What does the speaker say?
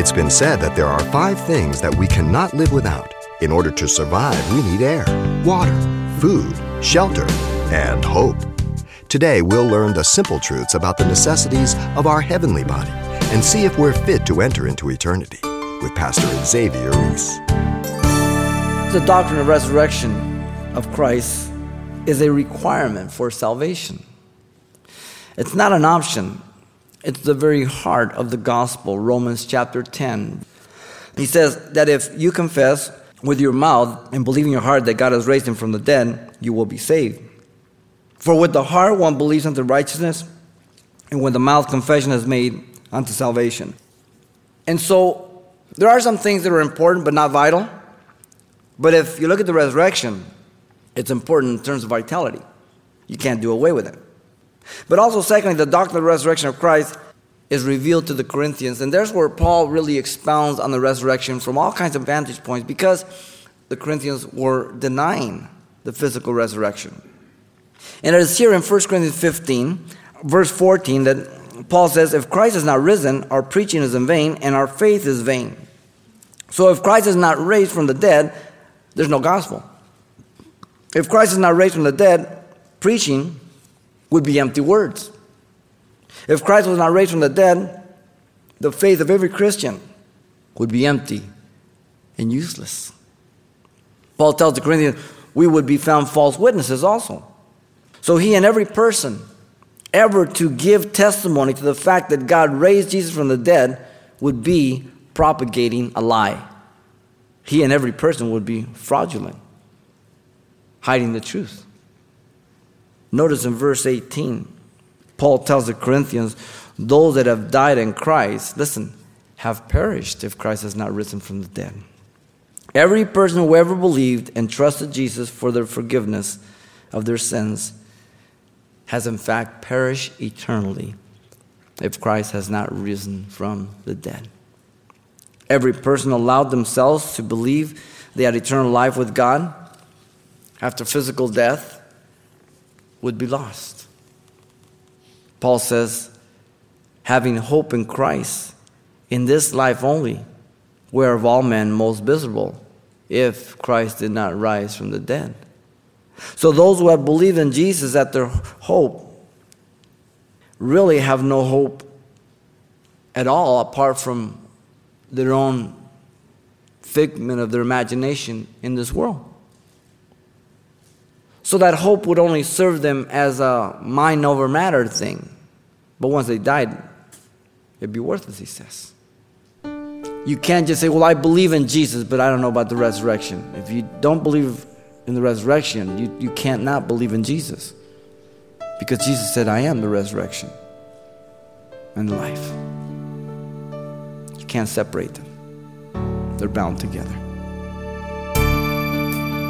It's been said that there are five things that we cannot live without. In order to survive, we need air, water, food, shelter, and hope. Today, we'll learn the simple truths about the necessities of our heavenly body and see if we're fit to enter into eternity with Pastor Xavier Reese. The doctrine of resurrection of Christ is a requirement for salvation. It's not an option, it's the very heart of the gospel, Romans chapter 10. He says that if you confess with your mouth and believe in your heart that God has raised him from the dead, you will be saved. For with the heart one believes unto righteousness, and with the mouth confession is made unto salvation. And so there are some things that are important but not vital. But if you look at the resurrection, it's important in terms of vitality. You can't do away with it. But also, secondly, the doctrine of the resurrection of Christ is revealed to the Corinthians. And there's where Paul really expounds on the resurrection from all kinds of vantage points because the Corinthians were denying the physical resurrection. And it is here in 1 Corinthians 15, verse 14, that Paul says, If Christ is not risen, our preaching is in vain, and our faith is vain. So if Christ is not raised from the dead, there's no gospel. If Christ is not raised from the dead, preaching would be empty words. If Christ was not raised from the dead, the faith of every Christian would be empty and useless. Paul tells the Corinthians, we would be found false witnesses also. So he and every person ever to give testimony to the fact that God raised Jesus from the dead would be propagating a lie. He and every person would be fraudulent, hiding the truth. Notice in verse 18, Paul tells the Corinthians, those that have died in Christ, listen, have perished if Christ has not risen from the dead. Every person who ever believed and trusted Jesus for the forgiveness of their sins has in fact perished eternally if Christ has not risen from the dead. Every person allowed themselves to believe they had eternal life with God after physical death would be lost. Paul says, having hope in Christ in this life only, where of all men most miserable, if Christ did not rise from the dead. So those who have believed in Jesus at their hope really have no hope at all apart from their own figment of their imagination in this world. So that hope would only serve them as a mind over matter thing. But once they died, it'd be worthless, he says. You can't just say, Well, I believe in Jesus, but I don't know about the resurrection. If you don't believe in the resurrection, you, you can't not believe in Jesus. Because Jesus said, I am the resurrection and the life. You can't separate them, they're bound together.